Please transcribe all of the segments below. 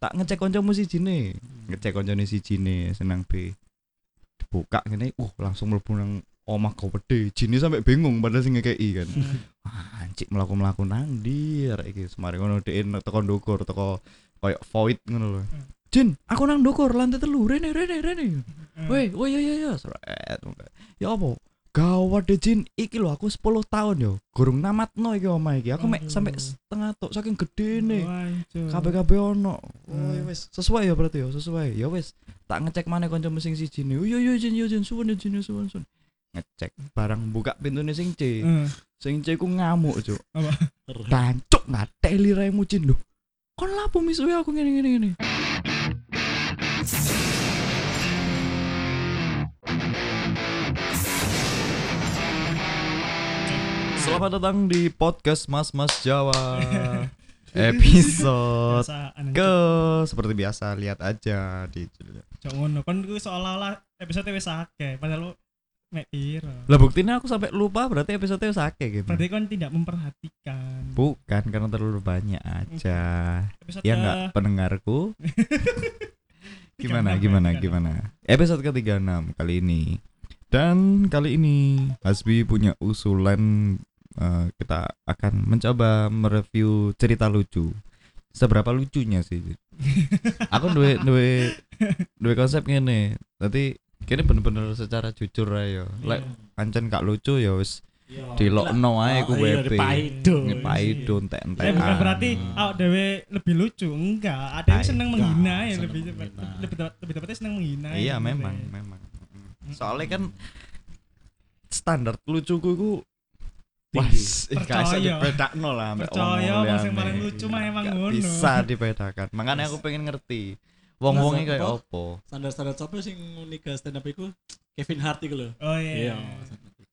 tak ngecek kancamu siji ne ngecek kancane siji ne senang B dibuka ngene uh langsung mlebu nang omah gede jine sampai bingung padahal sing ngekeki kan. Ah, anjing mlaku-mlaku nang arek iki semari ngono dhek teko ndukur teko void ngono lho. Jin, aku nang ndukur lantai telu, rene rene rene. Woi, iya iya iya, seret. Ya apa? Gawat deh Jin, iki lho aku 10 tahun yo, gurung namatno iki omah iki. Aku mek sampai setengah tok saking gedene. Wancur. Kabeh-kabeh ono. Oh Hmm. ya wis, sesuai ya berarti ya, sesuai. Ya wis, tak ngecek mana kancamu sing siji ne. Oh iya iya Jin, iya Jin, suwun Jin, suwun suwun. Ngecek barang buka pintune sing C. Eh, Sing C ku ngamuk, Cuk. Apa? Tancuk ngateli raimu Jin lho. Kon lapo misuhi aku ngene ngene ngene. Selamat datang di podcast Mas Mas Jawa. Episode Biasaan, ke seperti biasa lihat aja di Cok ngono. Kon ku seolah-olah episode wis akeh padahal lu mek piro. lah buktinya aku sampai lupa berarti episode sakit gitu. Berarti kon tidak memperhatikan. bukan karena terlalu banyak aja. Episode ya enggak pendengarku. Gimana 36, gimana 36. gimana? Episode ke 36 kali ini. Dan kali ini Hasbi punya usulan eh, kita akan mencoba mereview cerita lucu. Seberapa lucunya sih aku duwe duwe duwe konsep ngene. Nanti kini bener-bener secara jujur ayo lek ancen gak lucu ya wis dilokno ae ku iya, WP ngepaido entek-entek Eh bukan berarti awak dewe lebih lucu, enggak. Ada yang seneng menghina ya lebih. Lebih lebih tepatnya seneng menghina. ya, iya sebenarnya. memang memang. Soalnya kan standar lucuku ku Wah, gak bisa lah ambek Percaya wong paling lucu mah emang ngono. bisa dibedakan. Makanya aku pengen ngerti wong-wong iki kayak opo Standar-standar sopo sing nikah stand up iku? Kevin Hart iku lho. Oh iya.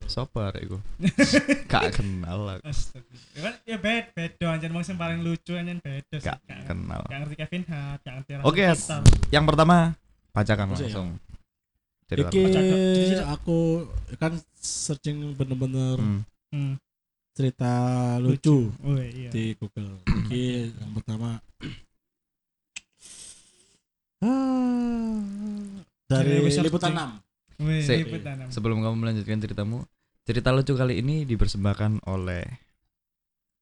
Sopo arek iku? Gak kenal aku. Astaga. Ya kan ya bed bedo anjen. Wong sing paling lucu anjen bedo gak kenal. Gak ngerti Kevin Hart, gak ngerti Oke, yang pertama bacakan langsung. Dok. aku kan searching bener-bener Hmm. Cerita lucu Oh iya. di Google. Iki yang pertama Ah, dari liputan cek. 6. Wih, Sik. liput tanam. sebelum kamu melanjutkan ceritamu cerita lucu kali ini dipersembahkan oleh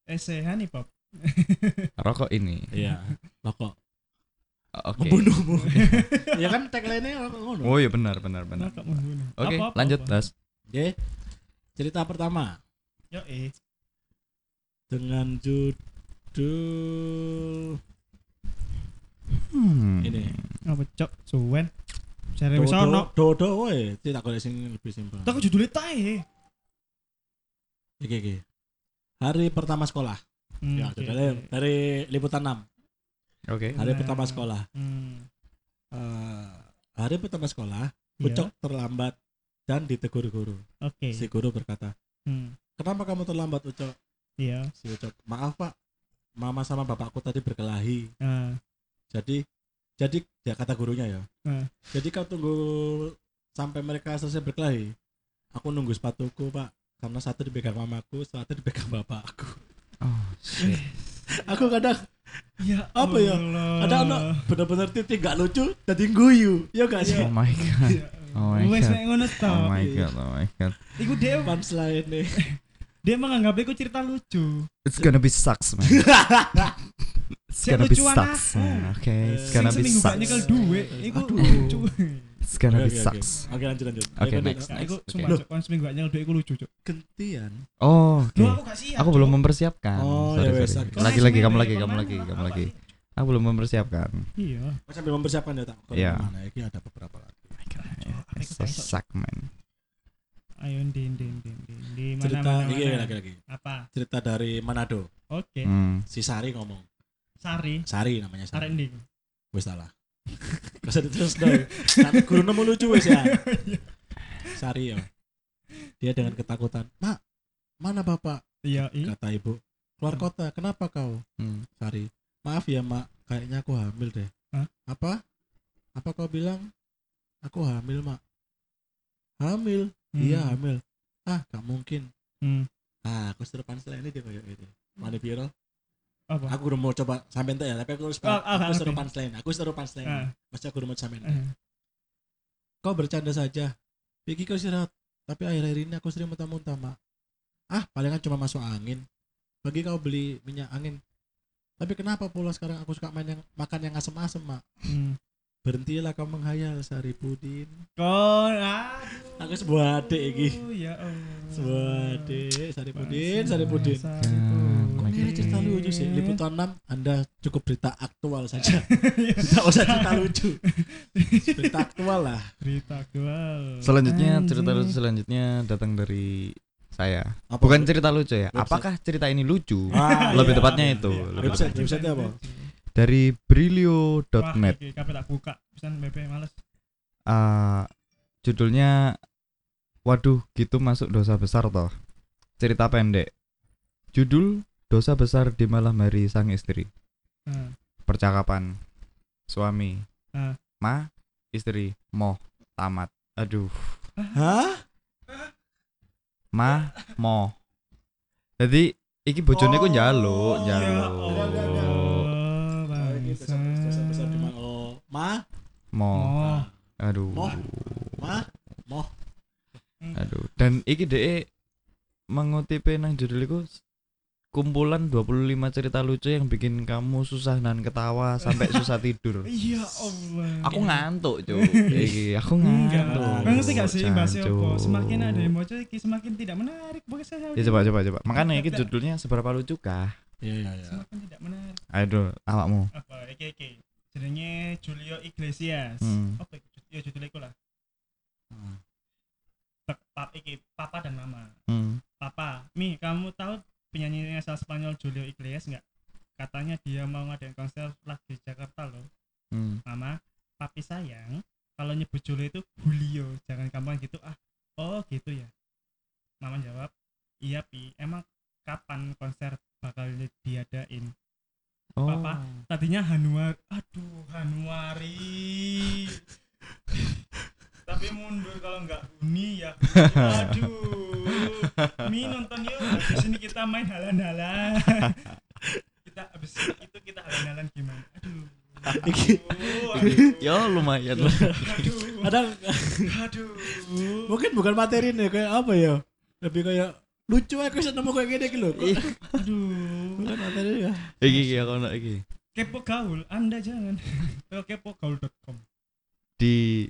Ese Hani Pop. rokok ini Iya, rokok oke membunuhmu. ya kan tagline-nya rokok ngono. oh iya benar benar benar oke Apa-apa, lanjut das Oke. Cerita pertama Yo eh. Dengan judul hmm. ini. Apa cok? Suwen. Jare wis ono. Dodo, woi, cerita golek sing lebih simpel. Tak judulnya tae. Iki iki. Hari pertama sekolah. Hmm, ya, oke, judulnya oke. dari liputan 6. oke Hari Nah. pertama sekolah. Hmm. Eh, hari pertama sekolah, Iya. Ucok terlambat dan ditegur guru. Oke. Si guru berkata, Hmm. "Kenapa kamu terlambat, Ucok?" Iya. Si Ucok, "Maaf, Pak. Mama sama bapakku tadi berkelahi. Nah, Jadi jadi ya kata gurunya ya. Hmm. Jadi kau tunggu sampai mereka selesai berkelahi. Aku nunggu sepatuku, Pak. Karena satu dipegang mamaku, satu dipegang bapakku. oh shit Aku kadang ya Apa ya? Ada anak bener-bener titik gak lucu jadi guyu. Ya gak sih? oh my god Ya Oh my God. nek ngono to. oh my god oh my god Iku dia Punchline nih. Dia menganggap iku cerita lucu. It's gonna be sucks man. It's gonna be sucks aku. man. Okay, it's gonna be seminggu gak sucks. nyekel duwe, iku Aduh. lucu. It's gonna Oke, be oke, sucks. Oke, oke, lanjut lanjut. Oke, next. Nah, Oke. sumpah Cok, kon seminggu gak nyekel duwe iku lucu, Cuk. Gentian. Oh, oke. Aku gak. Aku belum mempersiapkan. Oh, sorry, ya wes, sorry. oke. Lagi Kok lagi kamu lagi kamu lagi kamu lagi. Aku belum mempersiapkan. Iya. Kau sambil mempersiapkan ya tak? Iya. Mana? Ini ada beberapa lagi. It's so suck man. Ayo ndin ndin ndin ndin. Di mana Cerita mana. ini mana. lagi lagi. Apa? Cerita dari Manado. Oke. Hmm. Si Sari ngomong. Sari. Sari namanya Sari Sari. ending. Wes salah. Bisa diterus dong. Kan guru nemu lucu wes ya. Sari ya. Dia dengan ketakutan. Mak, mana bapak? Iya. Kata ibu. Keluar kota. Kenapa kau? Hmm. Sari. Maaf ya mak. Kayaknya aku hamil deh. Hah? Apa? Apa kau bilang? Aku hamil mak. Hamil? Iya Hmm. hamil. Ah, gak mungkin. Hmm. Ah, aku suruh punchline ini dia kayak gitu. Mani viral. Apa? Aku udah mau coba sampean tuh ya, tapi aku harus Oh, oh, aku punchline. Aku seru punchline. Ah. Pasti aku udah mau sampean. Eh, Kau bercanda saja. Vicky kau istirahat. Tapi akhir-akhir ini aku sering muntah-muntah, Mak. Ah, palingan cuma masuk angin. Bagi kau beli minyak angin. Tapi kenapa pula sekarang aku suka main yang makan yang asem-asem, Mak? hmm. Berhentilah kau menghayal, Saripudin. Kon, aduh. Aku sebuah adik iki. Ya Allah. Sebuah adik, Saripudin, Saripudin. Saripudin. Kok kira cerita lucu sih? Liputan 6, Anda cukup berita aktual saja. Tidak usah cerita lucu. Berita aktual lah. Berita aktual. Selanjutnya cerita lucu selanjutnya datang dari saya. Apa? Bukan cerita lucu ya. Website. Apakah cerita ini lucu? Ah, Lebih iya. tepatnya Iya, itu. iya. Lebih Website, tepatnya. website apa? Dari Wah, brilio.net. iki kabeh tak buka. Pesan BP males. Eh, judulnya Waduh, gitu masuk dosa besar toh. Cerita pendek. Judul Dosa besar di malam hari sang istri. Nah, Percakapan suami, Ah. ma, istri, moh, tamat. Aduh, Hah? ma, moh. Jadi iki bojone ku Oh, njaluk, ya njaluk. Oh, dosa besar di mana? Oh, ma, Moh. Oh. Aduh. Moh. ma, moh. Aduh. Dan iki dhek mengutip nang judul iku kumpulan 25 cerita lucu yang bikin kamu susah dan ketawa sampai susah tidur. Iya Allah. Aku ngantuk, Cuk. Iki aku ngantuk. Kau ngerti gak sih bahasa Jancuk. apa? Semakin ada yang baca iki semakin tidak menarik bagi saya. Ya coba coba coba. Makanya iki judulnya seberapa lucu kah? Iya, iya, iya. Semakin tidak menarik. Ayo awakmu. Apa iki iki? Jenenge Julio Iglesias. Hmm. Apa iki? Ya judulnya iku lah. Hmm. Pap iki Papa dan Mama. Hmm. Papa, Mi, kamu tahu penyanyi asal Spanyol Julio Iglesias nggak? Katanya dia mau ngadain konser live di Jakarta loh. Hmm. Mama, papi sayang, kalau nyebut Julio itu Julio, jangan gampang gitu ah. Oh gitu ya. Mama jawab, iya pi, emang kapan konser bakal diadain? Oh. Papa. Tadinya Januari, aduh Januari. Tapi mundur kalau nggak Juni ya. Aduh. Mi nonton yuk. Habis ini kita main halan-halan. kita habis itu kita halan-halan gimana? Aduh. Iki- Aduh, aduh. Ya lumayan lah. Aduh. Kadang Aduh. mungkin bukan materi nih kayak apa ya? Lebih kayak lucu aku bisa nemu kayak gini gitu. Kok- Aduh. Materi ya. Iki iki aku ono iki. Kepo gaul, Anda jangan. Ke kepogaul.com. Di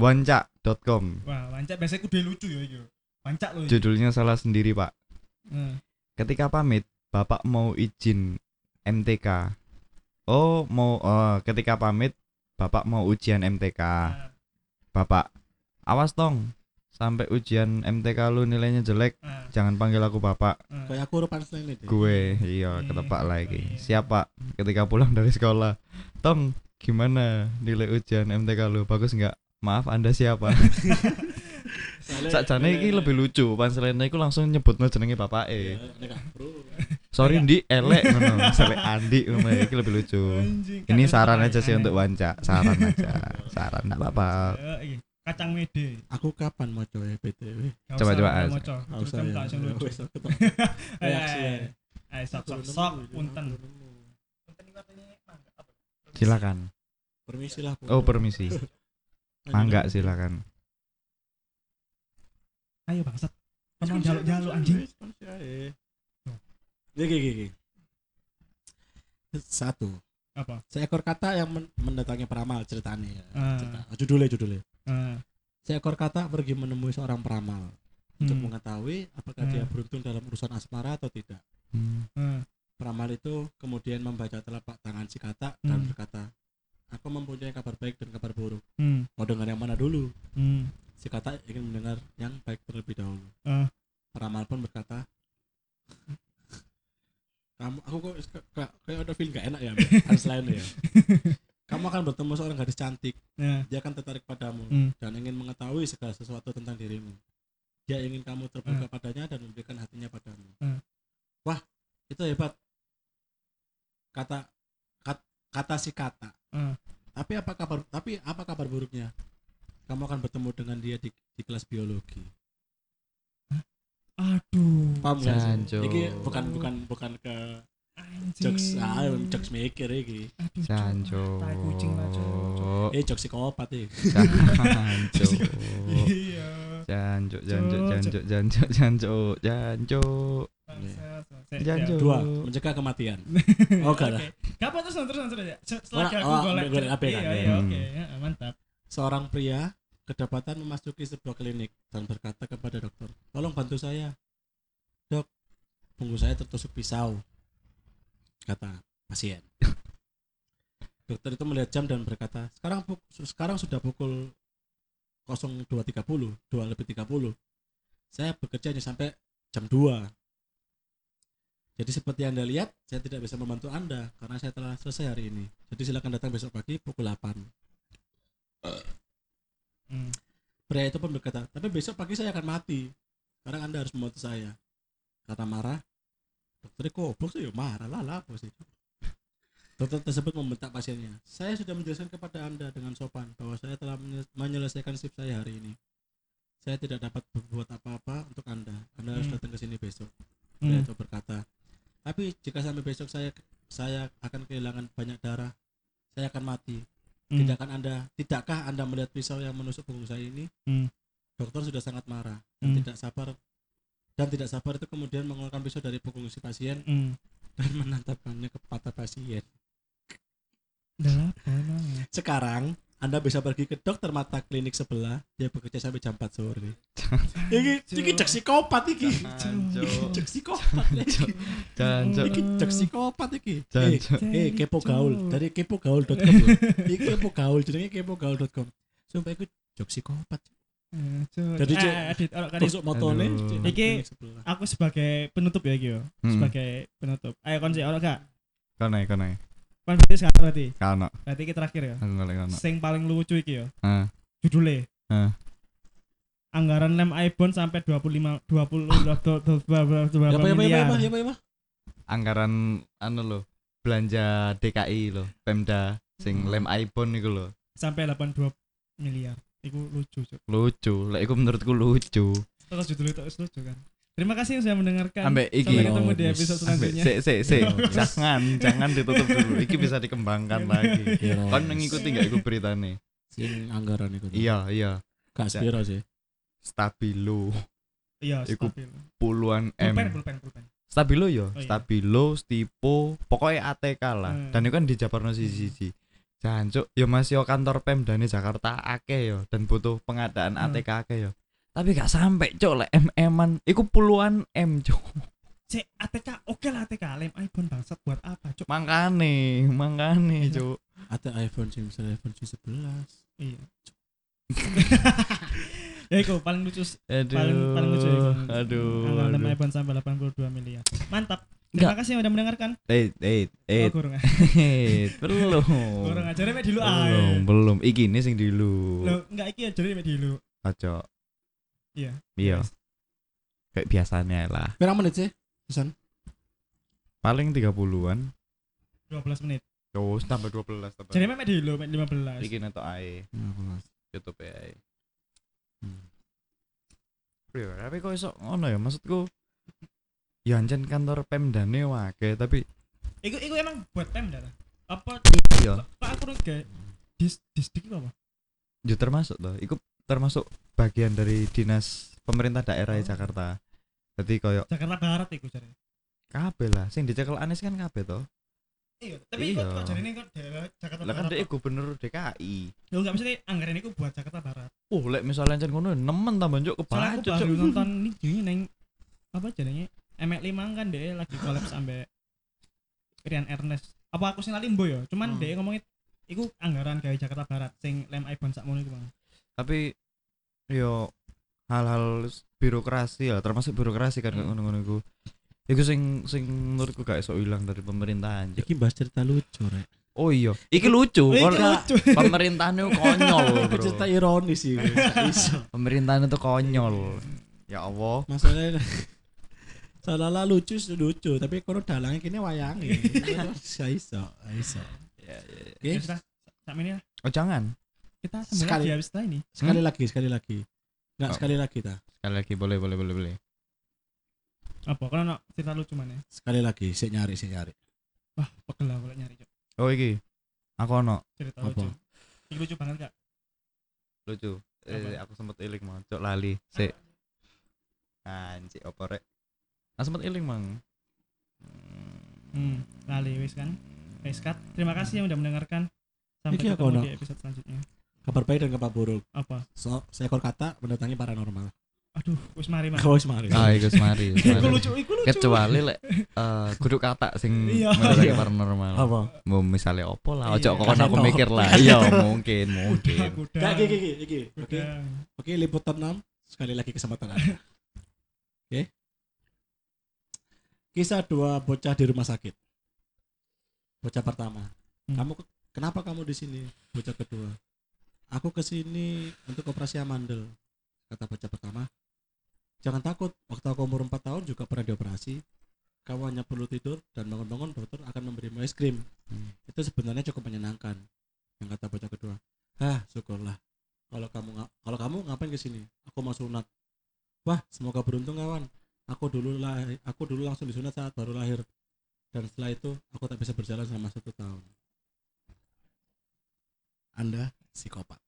wancak.com. Wah, wancak biasanya kudu lucu ya iki. Wancak loh. Judulnya salah sendiri, Pak. Nah. Ketika pamit, Bapak mau izin MTK. Oh, mau oh, ketika pamit, Bapak mau ujian MTK. Nah, Bapak, awas tong. Sampai ujian MTK lu nilainya jelek, nah, jangan panggil aku Bapak. nah. Kayak aku urupan selain itu. Gue, iya, ketepak lagi. Siapa? Ketika pulang dari sekolah. Tong, gimana nilai ujian MTK lu? Bagus nggak? Maaf, Anda siapa? Sakjane iki lebih lucu, panselene iku langsung nyebut jenenge bapake. Sorry Ndi, elek ngono. Selek Andi ngono iki lebih lucu. Ini saran aja sih untuk wanca, saran aja. Saran enggak apa-apa. Kacang mede. Aku kapan mau coba BTW? Gak Coba, coba mau coba. Terus kamu ya. tak tak- Eh, Reaksi ya. eh, sok sok Aku sok punten. Silakan. Permisi lah. Bu. Oh, permisi. Mangga silakan. Ayo bangsat. Penong jaluk-jaluk anjing. Gini, gini, gini. Satu. Apa? Seekor kata yang men- mendatangi peramal ceritanya. ya. Ah. Cerita. Judulnya judulnya. Eh, Seekor kata pergi menemui seorang peramal untuk hmm, mengetahui apakah Hmm. dia beruntung dalam urusan asmara atau tidak. Hmm. eh, Peramal itu kemudian membaca telapak tangan si kata dan Hmm. berkata, "Aku mempunyai kabar baik dan kabar buruk. hmm, Mau dengar yang mana dulu?" hmm. Si kata ingin mendengar yang baik terlebih dahulu. Ah. Peramal pun berkata, "Kamu, aku kok kayak- ada feel gak enak ya, harus lain ya. Kamu akan bertemu seorang gadis cantik. Ya. Dia akan tertarik padamu Hmm. dan ingin mengetahui segala sesuatu tentang dirimu. Dia ingin kamu terbuka padanya dan memberikan hatinya padamu. Hmm. Wah, itu hebat. Kata kat- kata si kata. Hmm. Tapi apa kabar tapi apa kabar buruknya? Kamu akan bertemu dengan dia di, di kelas biologi. Paham sih? Jancuk. Ini bukan bukan bukan ke jokes Anjing. ah jokes mikir iki Aduh, Cuk. Janjo. Tai kucing eh jokes psikopat iki Janjo. Iya. Janjo, janjo, janjo, janjo, janjo, janjo. Janjo. dua mencegah kematian oh gak lah Oke. Kapan terus terus terus ya? Se- Setelah aku golek. golek apa Iya, kan? iya, Hmm. oke. Ya, mantap. seorang pria kedapatan memasuki sebuah klinik dan berkata kepada dokter, tolong bantu saya. Punggung saya tertusuk pisau. Kata pasien. dokter itu melihat jam dan berkata, sekarang sekarang sudah pukul 02.30, 2 lebih 30. Saya bekerja hanya sampai jam 2. Jadi seperti Anda lihat, saya tidak bisa membantu Anda karena saya telah selesai hari ini. Jadi silakan datang besok pagi pukul 8. Hmm. Pria itu pun berkata, tapi besok pagi saya akan mati. Sekarang anda harus membantu saya. Karena marah, dokter goblok sih, ya marah lah lah apa sih. Dokter tersebut membentak pasiennya. Saya sudah menjelaskan kepada anda dengan sopan bahwa saya telah menye- menyelesaikan shift saya hari ini. Saya tidak dapat berbuat apa-apa untuk anda. Anda harus Hmm. datang ke sini besok. Hmm. itu berkata, tapi jika sampai besok saya saya akan kehilangan banyak darah, saya akan mati. Hmm. Tidakkah anda tidakkah anda melihat pisau yang menusuk punggung saya ini? Hmm. Dokter sudah sangat marah dan Hmm. tidak sabar dan tidak sabar itu kemudian mengeluarkan pisau dari punggung si pasien Hmm. dan menantapkannya ke mata pasien. Sekarang Anda bisa pergi ke dokter mata klinik sebelah, dia bekerja sampai jam 4 sore. Iki iki jek psikopat iki. Jek psikopat iki. Janjo. Iki jek psikopat iki. Eh, Janjo. eh kepo gaul dari kepogaul.com. Iki kepo gaul jenenge kepogaul.com. Sumpah iku jek psikopat. Jadi, Cuk, Eh, Adit, orang motone Aduh. cek nang Iki- aku sebagai penutup ya iki yo. Hmm. Sebagai penutup. Ayo kon sih orang gak? Kono kono. Kon berarti sekarang berarti. Kono. Berarti iki terakhir ya. Aku golek kono. Sing paling lucu iki yo. Ah. Judulnya. Ah. Anggaran lem iPhone sampai 25 20 berapa Ya apa ya apa ya miliar. ya ya? Anggaran anu lo. Belanja DKI lo, Pemda sing lem iPhone iku lo. Sampai 82 miliar. Iku lucu, Cuk. Lucu. Lek iku menurutku lucu. Terus judulnya itu lucu kan. Terima kasih yang sudah mendengarkan. Ambek iki. Sampai ketemu di Oh, episode yes. selanjutnya. Se se se. Jangan, jangan ditutup dulu. Iki bisa dikembangkan lagi. Kira Kan mengikuti nggak iku beritane? sing anggaran iku. Iya, iya. Gak sepiro sih. Stabilo Iya, Iku stabil. puluhan M. Pulpen, pulpen, pulpen. Stabilo yo, Oh, iya. Stabilo, Stipo, pokoknya ATK lah. Hmm. Dan itu kan di Japarno siji-siji. Jancuk, yo masih yo kantor Pemdane Jakarta akeh yo dan butuh pengadaan Hmm. ATK akeh yo. Tapi gak sampai cok lek MM-an iku puluhan M cok. Cek ATK, oke lah ATK, lem iPhone bangsat buat apa, Cuk? Mangkane, mangkane Iya. cok. Ada iPhone sih misalnya iPhone 11. Iya. ya iku paling lucu Aduh. paling paling lucu iku. Aduh. Aduh. iPhone sampai 82 miliar. Mantap. Terima kasih yang udah mendengarkan. Eh, eh, Oh, eh, kurang. eh, belum. Kurang aja mek dulu Belum, ae. belum. Iki ini sing dulu. Lo enggak iki aja mek dulu. Ojo. Iya. Iya, kayak biasanya lah. Berapa menit sih? Pesan. Paling 30-an. 12 menit. Yo, tambah 12 tambah. Jadi mek dulu mek 15. iki netok ae YouTube ya ae. Hmm. Iya, tapi kok iso ngono ya maksudku ya ancen kantor Pemdane wake tapi Iku iku emang buat Pemda lah. Apa iya Pak aku kayak dis itu apa? yo termasuk toh iku termasuk bagian dari dinas pemerintah daerah Oh. Jakarta. Jadi koyo Jakarta Barat iku jare. kabeh lah sing dicekel Anies kan kabeh toh. Iya, tapi Iya. kok kok jarine kok daerah Jakarta Lah kan Barat. dia gubernur DKI. Yo enggak mesti anggaran iku buat Jakarta Barat. Oh, lek misalnya ancen ngono nemen tambah njuk Soalnya aku kebacut. baru nonton jadi neng apa jadinya MX5 kan dia lagi collab sampai Rian Ernest. Apa aku sing lali mbo ya? Cuman Hmm. dia ngomongin iku anggaran gawe Jakarta Barat sing lem iPhone sakmono iku Bang. tapi yo hal-hal birokrasi ya termasuk birokrasi kan Hmm. ngono-ngono iku iku sing sing menurutku gak iso ilang dari pemerintahan. Iki bahas cerita lucu, Rek. oh iya iki lucu Iki Kon- lucu. pemerintahan itu konyol bro cerita ironis sih. pemerintahan itu konyol ya Allah Masalahnya salah lah lucu sih lucu, tapi kalau dalangnya kini wayangi. Gak iso, gak iso. Ya, ya, ya. Oke, Ya sudah, sama ini lah. oh jangan Kita Sekali. lagi habis setelah ini. sekali lagi, sekali lagi. Enggak, Oh. sekali lagi ta. sekali lagi boleh boleh boleh boleh Apa? Kalau nak cerita lucu mana? Sekali lagi, sik nyari, sik nyari. wah pegel lah kalau nyari Cuk. Oh iki. Aku ono cerita Apa? lucu ini lucu banget gak lucu. Eh, Apa? aku sempet iling mang, cok lali. Sik. Anjir opo rek? Ah sempet iling mang. Hmm, lali wis kan. Wis cut. terima kasih yang udah mendengarkan sampai Iki aku ketemu di episode selanjutnya Kabar baik dan kabar buruk. apa So, seekor kata mendatangi paranormal. aduh wis mari mas Kau mari. Ah, iku semari. iku semari. lucu iku lucu Kecuali lek eh kudu kata sing Iya. mendatangi Iya. paranormal. Apa? Mau misalnya opo lah, Iya. ojo kok aku mikir lah. Iya, mungkin, mungkin. kuda Gak gigi gigi gigi. Oke. Oke, liputan 6 sekali lagi kesempatan. Oke. Kisah dua bocah di rumah sakit. Bocah pertama. Hmm. Kamu ke- kenapa kamu di sini? Bocah kedua. Aku ke sini untuk operasi amandel. Kata bocah pertama. Jangan takut, waktu aku umur 4 tahun juga pernah dioperasi. Kamu hanya perlu tidur dan bangun-bangun dokter akan memberimu es krim. Hmm. Itu sebenarnya cukup menyenangkan. Yang kata bocah kedua. Hah, syukurlah. Kalau kamu kalau kamu ngapain ke sini? Aku mau sunat. Wah, semoga beruntung kawan. Aku dulu lah, aku dulu langsung disunat saat baru lahir. Dan setelah itu aku tak bisa berjalan selama satu tahun. Anda psikopat.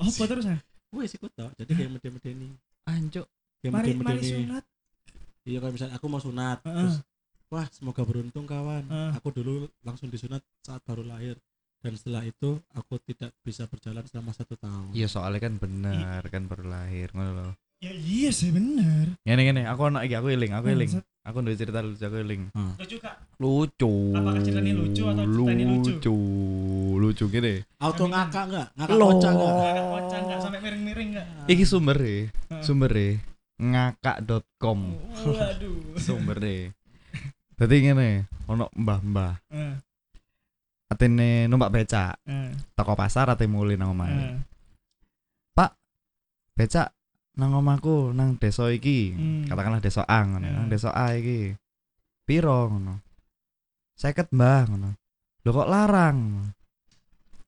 oh apa terus ya Wih psikopat. Jadi kayak mede-medeni. Anjuk. Kayak mari mari sunat Iya kayak misalnya aku mau sunat. Heeh. Terus, wah semoga beruntung kawan. Heeh. Aku dulu langsung disunat saat baru lahir. Dan setelah itu aku tidak bisa berjalan selama satu tahun. Iya, soalnya kan bener kan baru lahir ngono loh. Ya iya sih bener Ngene ngene, aku ono iki, aku eling, aku eling. Bangsat. Aku duwe cerita lucu aku eling. lucu kak Lucu. Apakah ceritanya lucu atau ceritanya lucu? Lucu. Lucu gini. Auto ngakak enggak? Ngakak kocak enggak? Agak kocak nggak sampai miring-miring nggak Iki sumbernya, Heeh. sumbernya ngakak.com. waduh Sumbernya. Dadi ngene, ono mbah-mbah Eh, atene numpak becak eh, toko pasar ate muli nang omahe. eh. Becak nang omahku nang desa iki. Hmm. Katakanlah desa A ngono, Ya. nang desa A iki. Piro ngono? 50 Mbah ngono. Lho kok larang?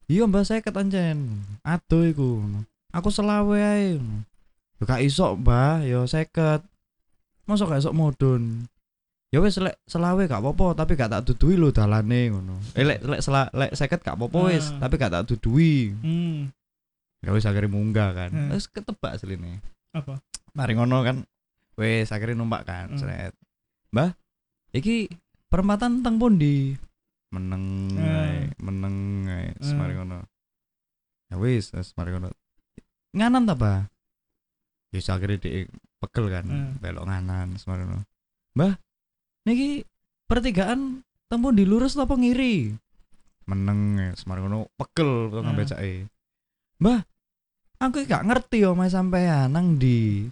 Iya Mbah 50 ancen. Aduh iku ngono. Aku selawe ae ngono. Lho gak iso Mbah, ya 50. Mosok gak iso mudun. Ya wis lek selawe gak apa-apa, tapi gak tak dudui lho dalane ngono. Eh lek lek sela, lek 50 gak apa-apa wis, Ah. tapi gak tak dudui. Hmm, Ya wis akhirnya munggah kan. Hmm. Terus ketebak asline. Apa Mari ngono kan. Wis akhirnya numpak kan. Hmm. Sret. Mbah, iki perempatan teng pundi? Meneng ae, meneng. Terus Hmm. mari ngono. Ya wis, terus mari ngono. Nganan ta? Wis akhirnya dia pegel kan, Hmm. belok nganan terus mari ngono. Mbah, niki pertigaan teng pundi lurus apa ngiri? Meneng ae, terus mari ngono pegel kok Hmm. becake. Mbah, aku gak ngerti yo mas sampean nang di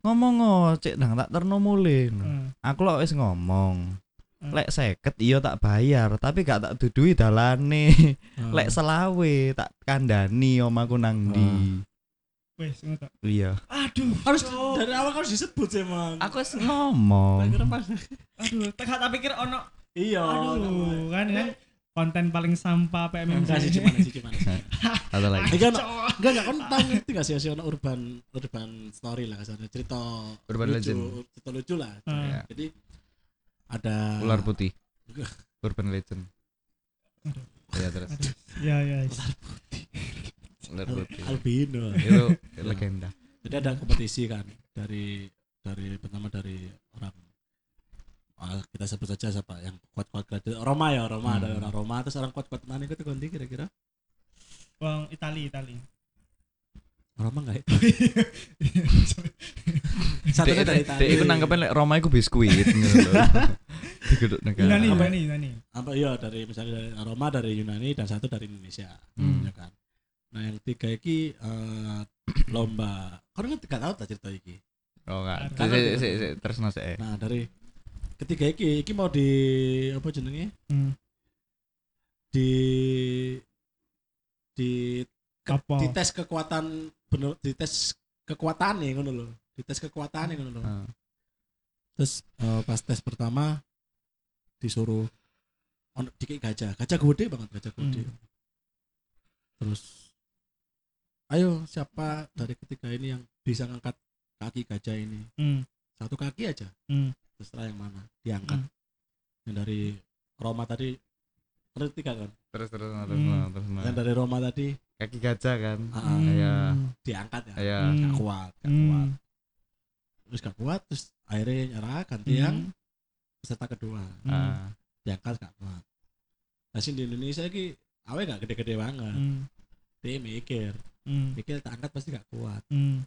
ngomong oh, cek nang tak terno mulih Eh, aku lho wis ngomong Hmm. lek seket iya tak bayar tapi gak tak dudui dalane Ah. lek selawe tak kandani omaku nang di wes ngono tak. iya aduh harus Cok. dari awal harus disebut sih emang. aku wis ngomong Tak kira pas. aduh tak tak pikir ono Iya. aduh kan kan konten paling sampah PMMC Enggak sih cuman sih cuman. ada lagi Cok. enggak enggak kan tahu ngerti gak sih sih ono urban urban story lah kasarnya cerita Urban lucu, legend. cerita lucu lah. Ya. Jadi ada ular putih Enggak. urban legend Aduh. iya terus aduh ya ya ular Al- putih albino. itu legenda Jadi ada kompetisi kan dari dari pertama dari orang kita sebut saja siapa yang kuat-kuat gratis Roma ya Roma Hmm. ada orang Roma terus orang kuat-kuat mana itu ganti kira-kira Wong Itali Itali Roma enggak itu satunya dari Dek, Italia iku nangkepin lek Roma iku biskuit. Yunani Apa? Yunani Yunani apa iya dari misalnya dari Roma dari Yunani dan satu dari Indonesia Hmm. ya kan nah yang tiga iki eh, lomba kau ngerti gak tahu tak cerita iki Oh enggak. Terus nasi eh. nah dari ketiga iki iki mau di apa jenenge hmm. di di ke, Apa? di tes kekuatan bener di tes kekuatan nih ngono lho di tes kekuatan nih ngono lho Ah. terus eh, pas tes pertama disuruh on dikit gajah gajah gede banget gajah gede Hmm. terus ayo siapa dari ketiga ini yang bisa ngangkat kaki gajah ini Hmm. satu kaki aja Hmm. Terserah yang mana diangkat Hmm. yang dari Roma tadi ngerti kan kan terus terus Hmm. terus nah, terus nah. Kan dari Roma tadi kaki gajah kan ah, Hmm. Iya. diangkat ya ya Hmm. gak kuat gak kuat Hmm. terus gak kuat terus akhirnya nyerah ganti Hmm. yang peserta kedua Hmm. Ah. diangkat gak kuat nah di Indonesia ki awe gak gede-gede banget Hmm. dia mikir Hmm. mikir tak angkat pasti gak kuat Hmm.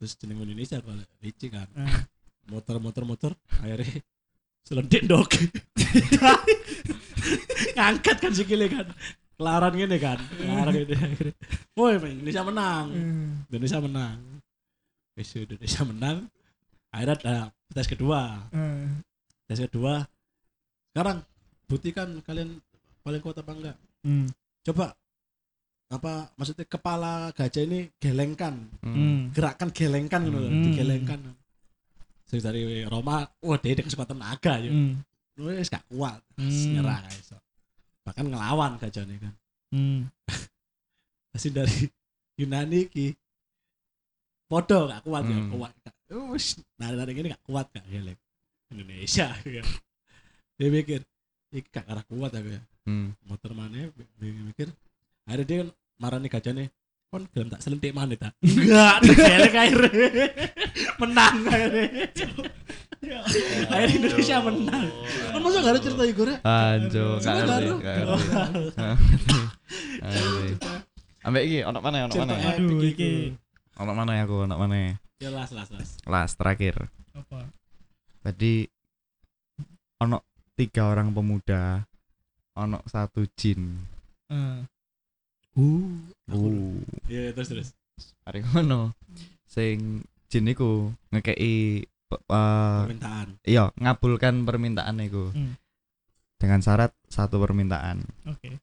terus jeneng Indonesia kalau licik kan Ah. Motor motor motor. Akhirnya selentik dok. Ngangkat kan sikile kan. Kelaran gini kan. Kelaran gini akhirnya. Woi Indonesia menang. Hmm. Indonesia menang. Wis, Indonesia menang. Akhirnya ada tes kedua. Hmm. tes kedua. Sekarang buktikan kalian paling kuat apa enggak? Hmm. coba apa maksudnya kepala gajah ini gelengkan. Hmm. Gerakan gelengkan gitu loh, Hmm. digelengkan Sing dari Roma wah dia ada kesempatan naga ya Hmm. wis gak kuat Hmm. nyerah iso bahkan ngelawan gajah ini kan Hmm. Masih dari Yunani ki podo gak kuat ya Hmm. kuat wis nari-nari ini gak kuat gak geleng Indonesia kan dia mikir iki gak arah kuat aku ya Hmm. motor mana mikir akhirnya dia kan marani gajahnya kon gelem tak selentik mana tak enggak geleng akhirnya menang akhirnya akhirnya Indonesia menang kan masa gak ada cerita Igor ya Anjo, gak ngerti, ngerti. Ambek iki ono mana ono cerita mana? Aduh, iki. itu Ono mana ya aku ono mana? ya las las las Last terakhir. Apa? Jadi ono tiga orang pemuda, ono satu jin. Ah. Uh Uh, iya terus terus hari ngono. Sing jin iku ngekei pe- eh, permintaan iya ngabulkan permintaan iku Hmm. dengan syarat satu permintaan. Oke.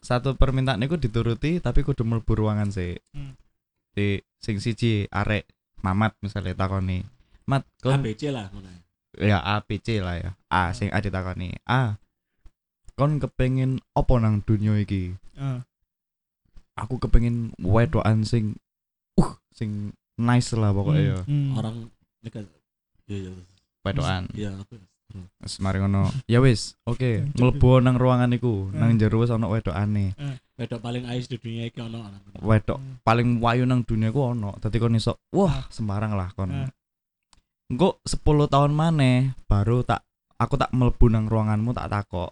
Satu permintaan iku dituruti tapi kudu mlebu ruangan sih. Hmm. Di sing siji arek Mamat misalnya takoni. Mat, kon ABC lah ngono ya A B C lah ya. A sing A ditakoni. A. Kon kepengin apa nang dunia iki? Ah. Aku kepengin wedokan sing uh sing nice lah pokoknya ya. Hmm. orang dekat iya iya Wedokan. iya aku Wis mari ngono. Ya wis, oke, mlebu nang ruangan iku, nang jero wis ana wedokane. wedok paling ais di dunia iki ono Wedok Hmm. paling wayu nang dunia ku ono. Dadi kon iso, wah, Ah. sembarang lah kon. Engko 10 tahun maneh baru tak aku tak mlebu nang ruanganmu tak takok.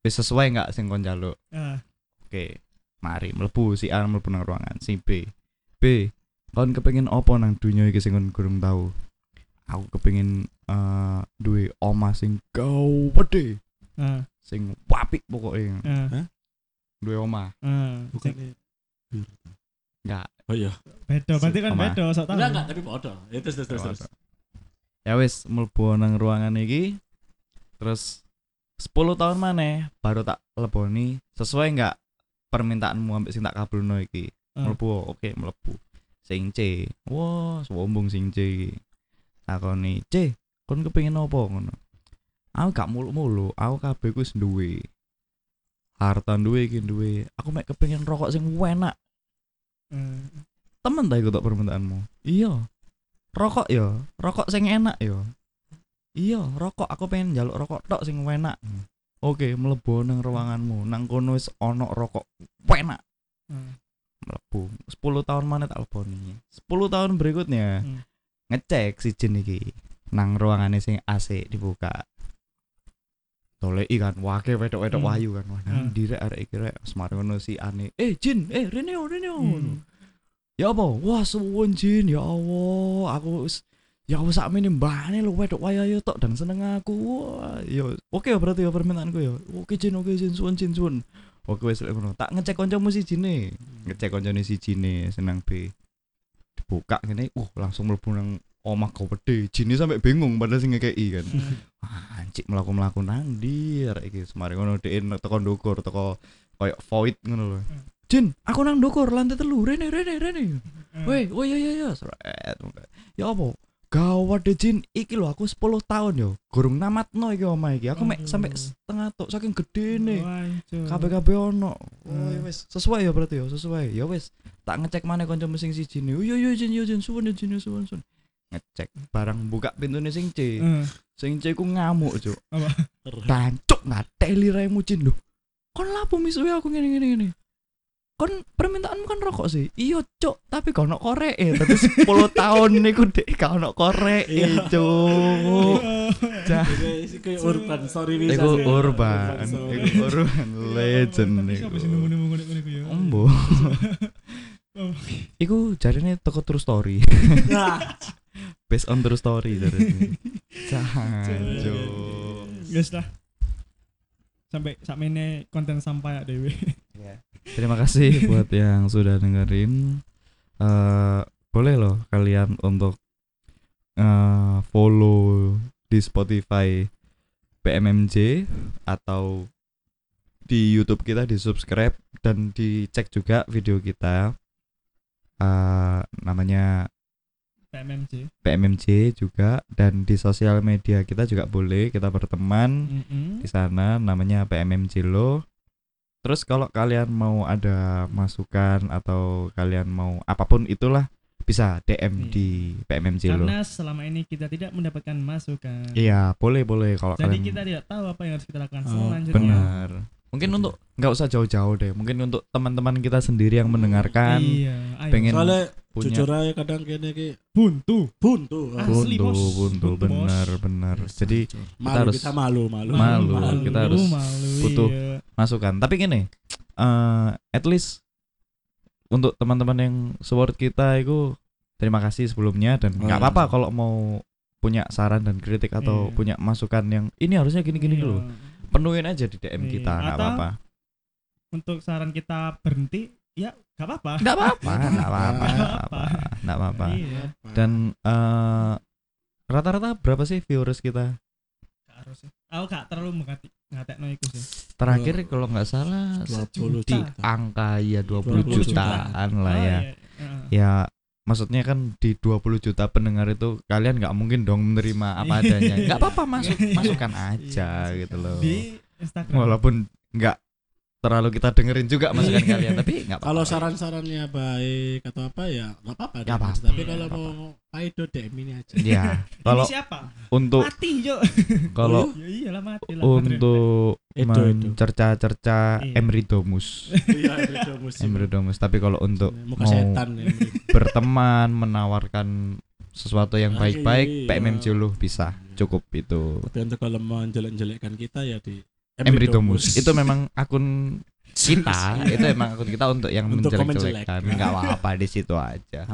Wis sesuai nggak sing kon jaluk? Oke, mari mlebu si A mlebu nang ruangan si B. B, kon kepengin apa nang dunia iki sing kon kurang tahu? Aku kepengin eh duwe omah sing gede, Ah. sing apik pokoknya. Ah. Duwe omah. Ah. bukan Sing- Enggak. oh iya Beda, berarti kan beda, sok tahu. enggak enggak tapi podo ya terus terus terus, terus. Ya wis mlebu nang ruangan iki. Terus 10 tahun maneh baru tak leboni sesuai nggak permintaanmu ambek sing tak kabulno iki. Ah. Mlebu, oke mlebu. Sing C. Wah, sombong sing C iki. Takoni, "C, kon kepengin apa ngono?" Aku gak mulu-mulu, aku kabeh ku wis duwe. Harta duwe iki duwe. Aku mek kepengin rokok sing enak. Ah. Temen ta iku tok permintaanmu? Iya. Rokok ya, rokok sing enak ya. Iya, rokok aku pengen njaluk rokok tok sing enak. Oke, mlebu nang ruanganmu. Nang kono wis ana rokok enak. Ah. Mlebu. 10 tahun mana tak leboni. 10 tahun berikutnya Hmm. ngecek si jin iki nang ruangane sing AC dibuka. Doleki kan, wake wedok-wedok Hmm. wayu kan. Wah, Hmm. direk arek iki rek semare ngono si ane. Eh, jin, eh Reneo, Reneo. Hmm. Ya apa? Wah, suwun Jin, ya Allah. Aku wis ya wis sakmene mbane lho wedok wayahe tok dan seneng aku. Wah, ya oke ya berarti ya permintaanku ya. Oke Jin, oke Jin, suwun Jin, suwun. Oke wis lek ngono. Tak ngecek kancamu si Jine. Ngecek kancane si Jine seneng B. Dibuka ngene, uh langsung mlebu nang omah gede. Jine sampai bingung padahal sing ngekeki kan. Anjik mlaku-mlaku nang ndi arek iki semare ngono dhek teko ndukur teko koyo void ngono lho. Hmm. Jin, aku nang ndukur lantai telu. Rene, rene, rene. Woi, oh iya iya iya, seret. Ya apa? Gawat deh Jin, iki lho aku 10 tahun yo. Gurung namatno iki omah iki. Aku mek Aduh. sampai setengah tok saking gedene. Wah, ijo. Kabeh-kabeh ono. Oh Hmm. ya wis, sesuai ya berarti ya, sesuai. Ya wis, tak ngecek mana kanca sing siji ne. Oh iya iya Jin, iya Jin, suwun Jin, suwun suwun. ngecek barang buka pintunya sing C Eh, sing C ku ngamuk cuk Apa? Tancuk ngateli raimu lho. Kon lapo misuwe aku ngene ngene ngene. Kon permintaanmu kan rokok sih. Iya, Cuk, tapi gak ono koreke. Tapi 10 tahun niku dek gak ono koreke, Iya. Cuk. Cah. Iki kayak urban story bisa. Iku urban, story. iku urban legend Tapi niku. siapa sih nemu-nemu ngono-ngono iku ya? Embo. Iku jarine toko true story. Nah, Based on true story jarine. Cuk. Guys lah. Sampai sakmene konten sampah ya dewe. Terima kasih buat yang sudah dengerin. Eh boleh loh kalian untuk eh follow di Spotify PMMJ atau di YouTube kita di subscribe dan dicek juga video kita. Eh namanya PMMJ. PMMJ juga dan di sosial media kita juga boleh kita berteman Mm-mm. di sana namanya PMMJ lo. Terus kalau kalian mau ada masukan atau kalian mau apa pun itulah bisa DM Iya. di PMMJ lo. Karena selama ini kita tidak mendapatkan masukan. Iya, boleh boleh kalau Jadi kalian kita tidak tahu apa yang harus kita lakukan Oh, selanjutnya. benar. Mungkin untuk nggak usah jauh-jauh deh. Mungkin untuk teman-teman kita sendiri yang mendengarkan Iya, ayo. pengen soalnya punya jujur aja kadang kene iki buntu. buntu. Asli, buntu, Bos. buntu, Buntu, benar, benar. Jadi malu harus- kita malu, malu. Malu, kita harus malu, butuh iya. masukan. Tapi gini, eh at least untuk teman-teman yang support kita itu terima kasih sebelumnya dan nggak Oh, apa-apa iya. kalau mau punya saran dan kritik atau Iya. punya masukan yang ini harusnya gini-gini Iya. dulu. Penuhin aja di DM Iya. kita, nggak apa-apa. Untuk saran kita berhenti, ya gak apa-apa. Nggak apa-apa, nggak apa-apa, Nggak nggak apa-apa. nggak apa-apa. Iya. Dan eh rata-rata berapa sih viewers kita? Harus sih. Aku gak terlalu mengati ngatekno iku sih. Terakhir kalau nggak salah 20 di juta. angka ya 20 20 jutaan lah Oh, ya. iya. Heeh. ya maksudnya kan di 20 juta pendengar itu kalian nggak mungkin dong menerima apa adanya nggak apa-apa masuk Iya. masukkan aja Iya, gitu loh Di Instagram. walaupun nggak terlalu kita dengerin juga masukan Iya. kalian tapi nggak apa-apa Kalau saran-sarannya baik atau apa ya nggak apa-apa. Nggak apa-apa. Tapi Iya, kalau nggak mau Paido DM ini aja. ya Ini kalau siapa? untuk Mati, Cuk. kalau Ya iyalah mati lah. untuk Itu, itu. mencerca-cerca Iya. Emridomus Iya, beda musim. Emridomus tapi kalau untuk Muka mau setan ya. berteman menawarkan sesuatu yang Iya. baik-baik PMMJ lu bisa cukup itu Tapi untuk kalau mau jelek-jelekkan kita ya di Emridomus itu memang akun kita itu emang akun kita untuk yang Untuk menjelek-jelekan menjelek. nggak apa-apa di situ aja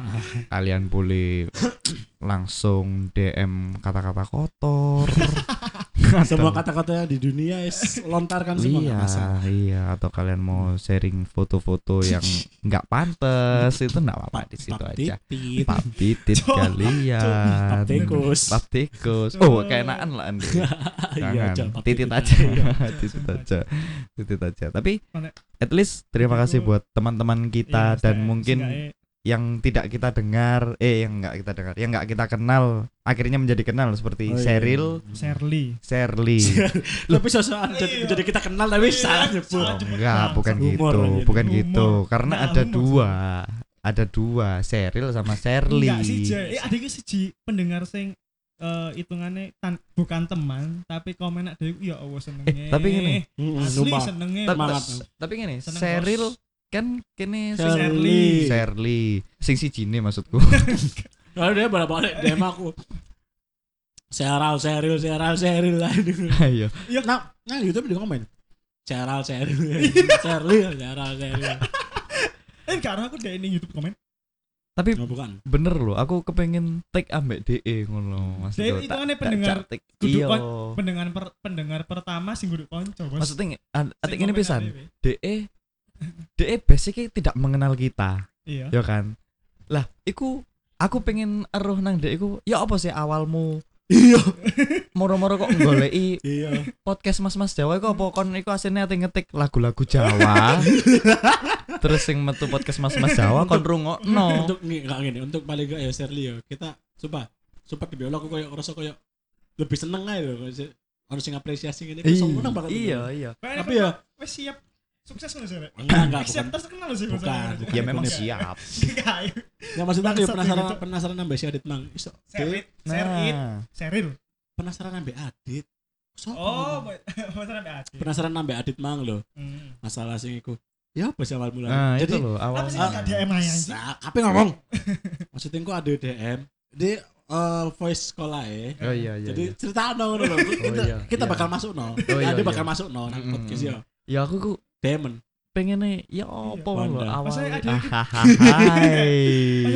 kalian boleh langsung DM kata-kata kotor semua kata-kata di dunia is lontarkan semua iya masalah. iya. Atau kalian mau sharing foto-foto yang nggak pantas itu nggak apa-apa di situ aja. pap titit kalian. Pap tikus. pap tikus. Oh keenakan lah Andi. Iya, jangan. titit aja. Iya. titit aja. Titit aja. Tapi at least terima kasih buat teman-teman kita Iya, dan mungkin yang tidak kita dengar eh yang nggak kita dengar yang nggak kita kenal akhirnya menjadi kenal seperti Oh, iya. Cheryl Shirley. Shirley Tapi sosokan jadi, Iya. jadi kita kenal tapi salah nyebut. Oh, enggak bukan Humor gitu aja. bukan Humor. gitu karena Nah, ada dua ada dua Cheryl sama Shirley Enggak sih, Eh, ada iki siji pendengar sing eh hitungannya tan bukan teman tapi komen ada ya Allah senenge. Eh, tapi gini, Mm, asli senenge. Bos. tapi gini Bos. Kan kene sing Shirley. Shirley sing si Cine maksudku Kalau dia balik balik DM aku. Seral, seril, seral, seril lah. ayo Nah, nah YouTube di komen. Seral, seril, seril, seral, seril. Eh karena aku dari ini YouTube komen. tapi Oh, bukan. bener loh aku kepengen take ambek DE ngono mas DE itu aneh pendengar kudu iya Pendengar per, pendengar pertama sing kudu konco, maksudnya atik ini komen pisan. DE DE basicnya tidak mengenal kita Iya. ya kan lah iku aku pengen eruh nang DE iku ya apa sih awalmu Iya. moro-moro kok goleki Iya. podcast mas-mas Jawa iku apa kon iku aslinya ati ngetik lagu-lagu Jawa terus sing metu podcast mas-mas Jawa kon rungokno Untuk nggak gini, untuk paling gak ya Serli ya. Kita sumpah, sumpah di aku kayak ngerasa kayak lebih seneng aja loh. Harus ngapresiasi gini. Aku Iya, seneng banget. iya iya Tapi ya wes siap sukses ngono sih rek Enggak, enggak, bukan. terkenal sih Bukan, ya memang siap. Ya maksudnya aku ya penasaran gitu. penasaran nambah si Adit mang. Iso. Serit, serit, seril. Penasaran nambah Adit. Sopo Oh, masalah sampai hati. penasaran nambah Adit mang lho. Hmm. Masalah sing iku. Ya apa sih awal mulanya? nah Jadi itu loh Apa awal sih Ah, enggak DM aja anjing? Nah, apa ngomong? Maksudnya kok ada DM di eh, voice call ae. oh iya iya Jadi iya. cerita no ngono lho. Kita, iya, kita iya. bakal masuk no. Oh, iya, Ada iya. bakal masuk no nang podcast ya. ya aku ku Demen. pengennya ya apa Wanda. loh Maksudnya awalnya ada Ada Hai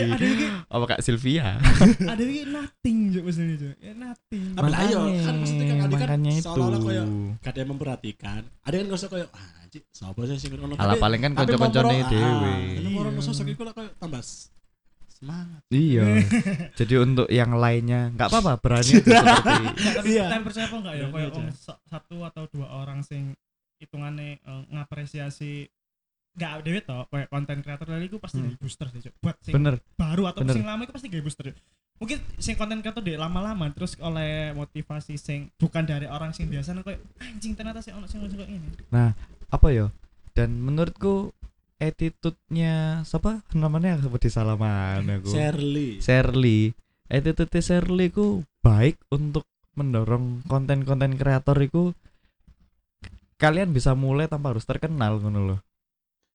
ada iki apa kak Sylvia ada iki nothing juk maksudnya juk. Ya nothing. Tapi lah, ayo, kan maksudnya kan kan makanya itu seolah-olah kayak Gak ada yang memperhatikan. Ada kan ngerasa kayak ah anjir, sapa sih sing ngono. Alah paling kan kanca-kancane dhewe. ah, Nomor Iya. sosok iku lah kayak tambah semangat. iya jadi untuk yang lainnya nggak apa-apa berani seperti tapi Iya. tapi percaya apa enggak ya Iya, iya, sa- satu atau dua orang eh, ngapresiasi enggak dewe toh kayak konten kreator dari itu pasti Hmm. booster sih buat sing bener. baru atau bener. sing lama itu pasti jadi booster mungkin sing konten kreator deh lama-lama terus oleh motivasi sing bukan dari orang sing biasa kayak anjing ternyata sih ono sing kayak ini. Apa ya dan menurutku attitude-nya siapa? Namanya aku di salaman aku. Shirley. Shirley attitude Shirley ku baik untuk mendorong konten-konten kreator itu kalian bisa mulai tanpa harus terkenal ngono loh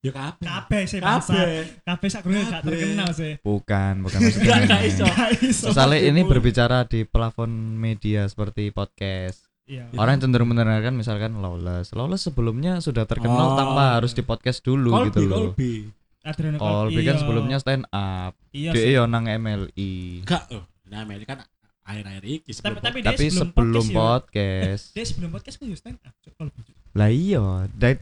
Ya kabeh. kabeh sih Kabeh. kabeh sak gak terkenal sih bukan bukan maksudnya Enggak iso. Misalnya ini berbicara di plafon media seperti podcast iya orang cenderung mendengarkan misalkan Lawless Lawless sebelumnya sudah terkenal Oh. tanpa harus di podcast dulu Colby, gitu loh Colby. Adriano Colby kan iya. sebelumnya stand up iya dia sih. yo nang MLI Enggak, oh. Nah, ini kan akhir-akhir iki tapi sebelum tapi dia tapi sebelum ya, podcast dia sebelum podcast kan stand up Cuk, Colby, Cuk. lah iya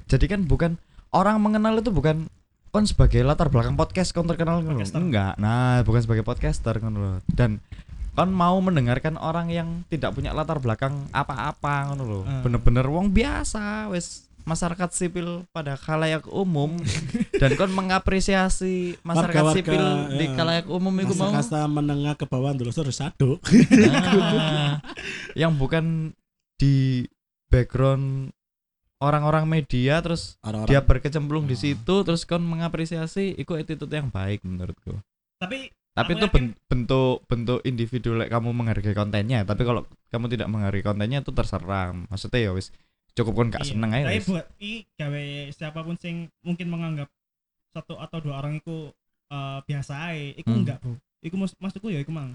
jadi kan bukan orang mengenal itu bukan kon sebagai latar belakang podcast kon terkenal. Podcaster. enggak nah bukan sebagai podcaster ngono lho. dan kon mau mendengarkan orang yang tidak punya latar belakang apa-apa ngono lho Ah. bener-bener wong biasa wes masyarakat sipil pada khalayak umum dan kon mengapresiasi masyarakat Warga-warga, sipil di ya. khalayak umum itu mau kasta menengah ke bawah dulu terus satu. Nah, yang bukan di background orang-orang media terus Orang-orang dia berkecemplung di Ah. situ terus kon mengapresiasi itu attitude yang baik menurutku tapi tapi itu yakin- ben- bentuk bentuk individu like kamu menghargai kontennya tapi kalau kamu tidak menghargai kontennya itu terserah maksudnya ya wis cukup kon gak Iya. seneng aja Tapi buat i gawe siapa pun sing mungkin menganggap satu atau dua orang itu eh, biasa ae, iku Hmm. enggak, Bro. Iku mas maksudku ya iku mang.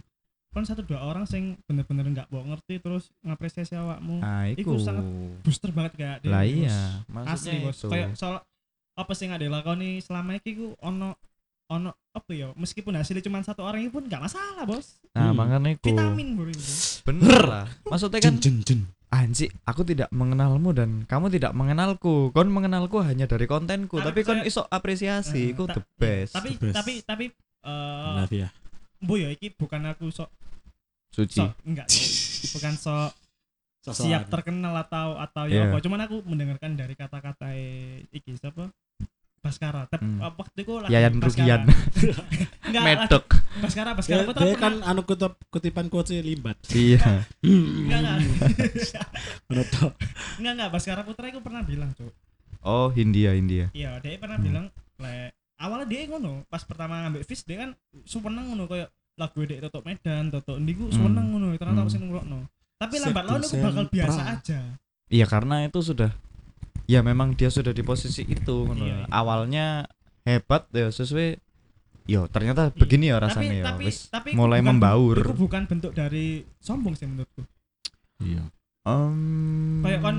Kon satu dua orang sing bener-bener enggak mau ngerti terus ngapresiasi awakmu. nah Iku iku sangat Booster banget kayak dia, lah iya Asli, maksudnya Bos. itu Kayak soal apa sih nggak dilakoni selama ini ku ono ono apa ya meskipun hasilnya cuma satu orang itu pun nggak masalah bos nah Hmm. makanya itu vitamin bro itu bener lah maksudnya kan jen jen jen. Anji, aku tidak mengenalmu dan kamu tidak mengenalku. Kon mengenalku hanya dari kontenku, Tapi tapi, kon iso apresiasi, Eh, iku ta- the best. tapi The best. tapi tapi eh Nah, ya. bu ya iki bukan aku sok Suci. sok enggak Cuk. bukan sok Sosokan. siap terkenal atau atau ya Iya. apa cuman aku mendengarkan dari kata-kata iki siapa Baskara Tep, Hmm. eh, waktu itu lagi Yayan Baskara. Rugian, enggak lagi medok. Baskara Baskara Putra dia kan anu kutip kutipan quotes limbat. iya. enggak enggak Menutup. enggak enggak Baskara Putra itu pernah bilang tuh Oh, Hindia, Hindia. iya dia pernah Hmm. bilang le awalnya dia ngono pas pertama ngambil fish dia kan suweneng ngono kayak lagu dek tutup Medan tutup ndi ku Hmm. suweneng ngono ternyata Hmm. sing ngrungokno tapi lambat laun aku bakal biasa sempra. aja Iya, karena itu sudah ya memang dia sudah di posisi itu ngono. Iya, iya. Awalnya hebat ya sesuai Yo, ternyata Iya. begini ya tapi rasanya ya. tapi tapi mulai bukan- membaur. itu bukan bentuk dari sombong sih menurutku Iya. Em, Kayak kon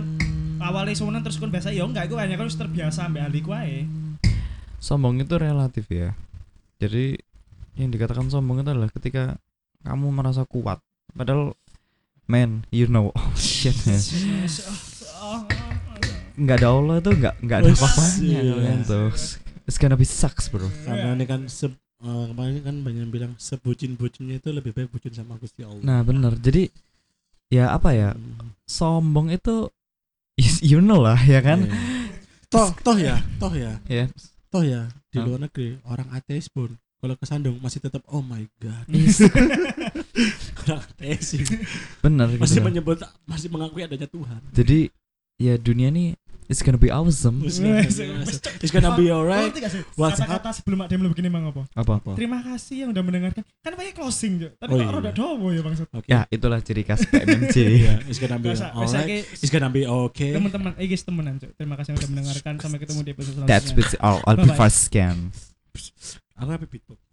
awalnya suweneng terus kon biasa ya enggak itu hanya kan terbiasa ambek ahli kuae sombong itu relatif ya. Jadi yang dikatakan sombong itu adalah ketika kamu merasa kuat. Padahal man, you know, oh shit man. nggak ada Allah tuh nggak nggak ada apa-apanya iya. It's gonna be sucks bro. Karena ini kan se eh, kemarin kan banyak yang bilang sebucin-bucinnya itu lebih baik bucin sama Gusti Allah. Nah bener. Jadi ya apa ya Hmm. sombong itu is- you know lah ya kan. Iya. Toh, toh ya, toh ya, Ya. toh ya di luar negeri orang ateis pun kalau kesandung masih tetap oh my god orang ateis sih. bener masih gitu. menyebut masih mengakui adanya Tuhan. Jadi ya dunia ini It's gonna be awesome. It's gonna be- It's gonna be alright. What's Kata-kata sebelum ada yang begini bang apa? Apa? Terima kasih yang udah mendengarkan. Kan pakai closing, Cuk. Tapi Oh, kok iya. rada dowo ya Bang. Oke. Ya, itulah ciri khas PMMJ. Yeah, it's gonna be alright. It's gonna be okay. teman-teman, eh guys temenan. Terima kasih yang udah mendengarkan. Sampai ketemu di episode selanjutnya. That's with all. I'll be Bye-bye. fast scan. Aku happy beatbox.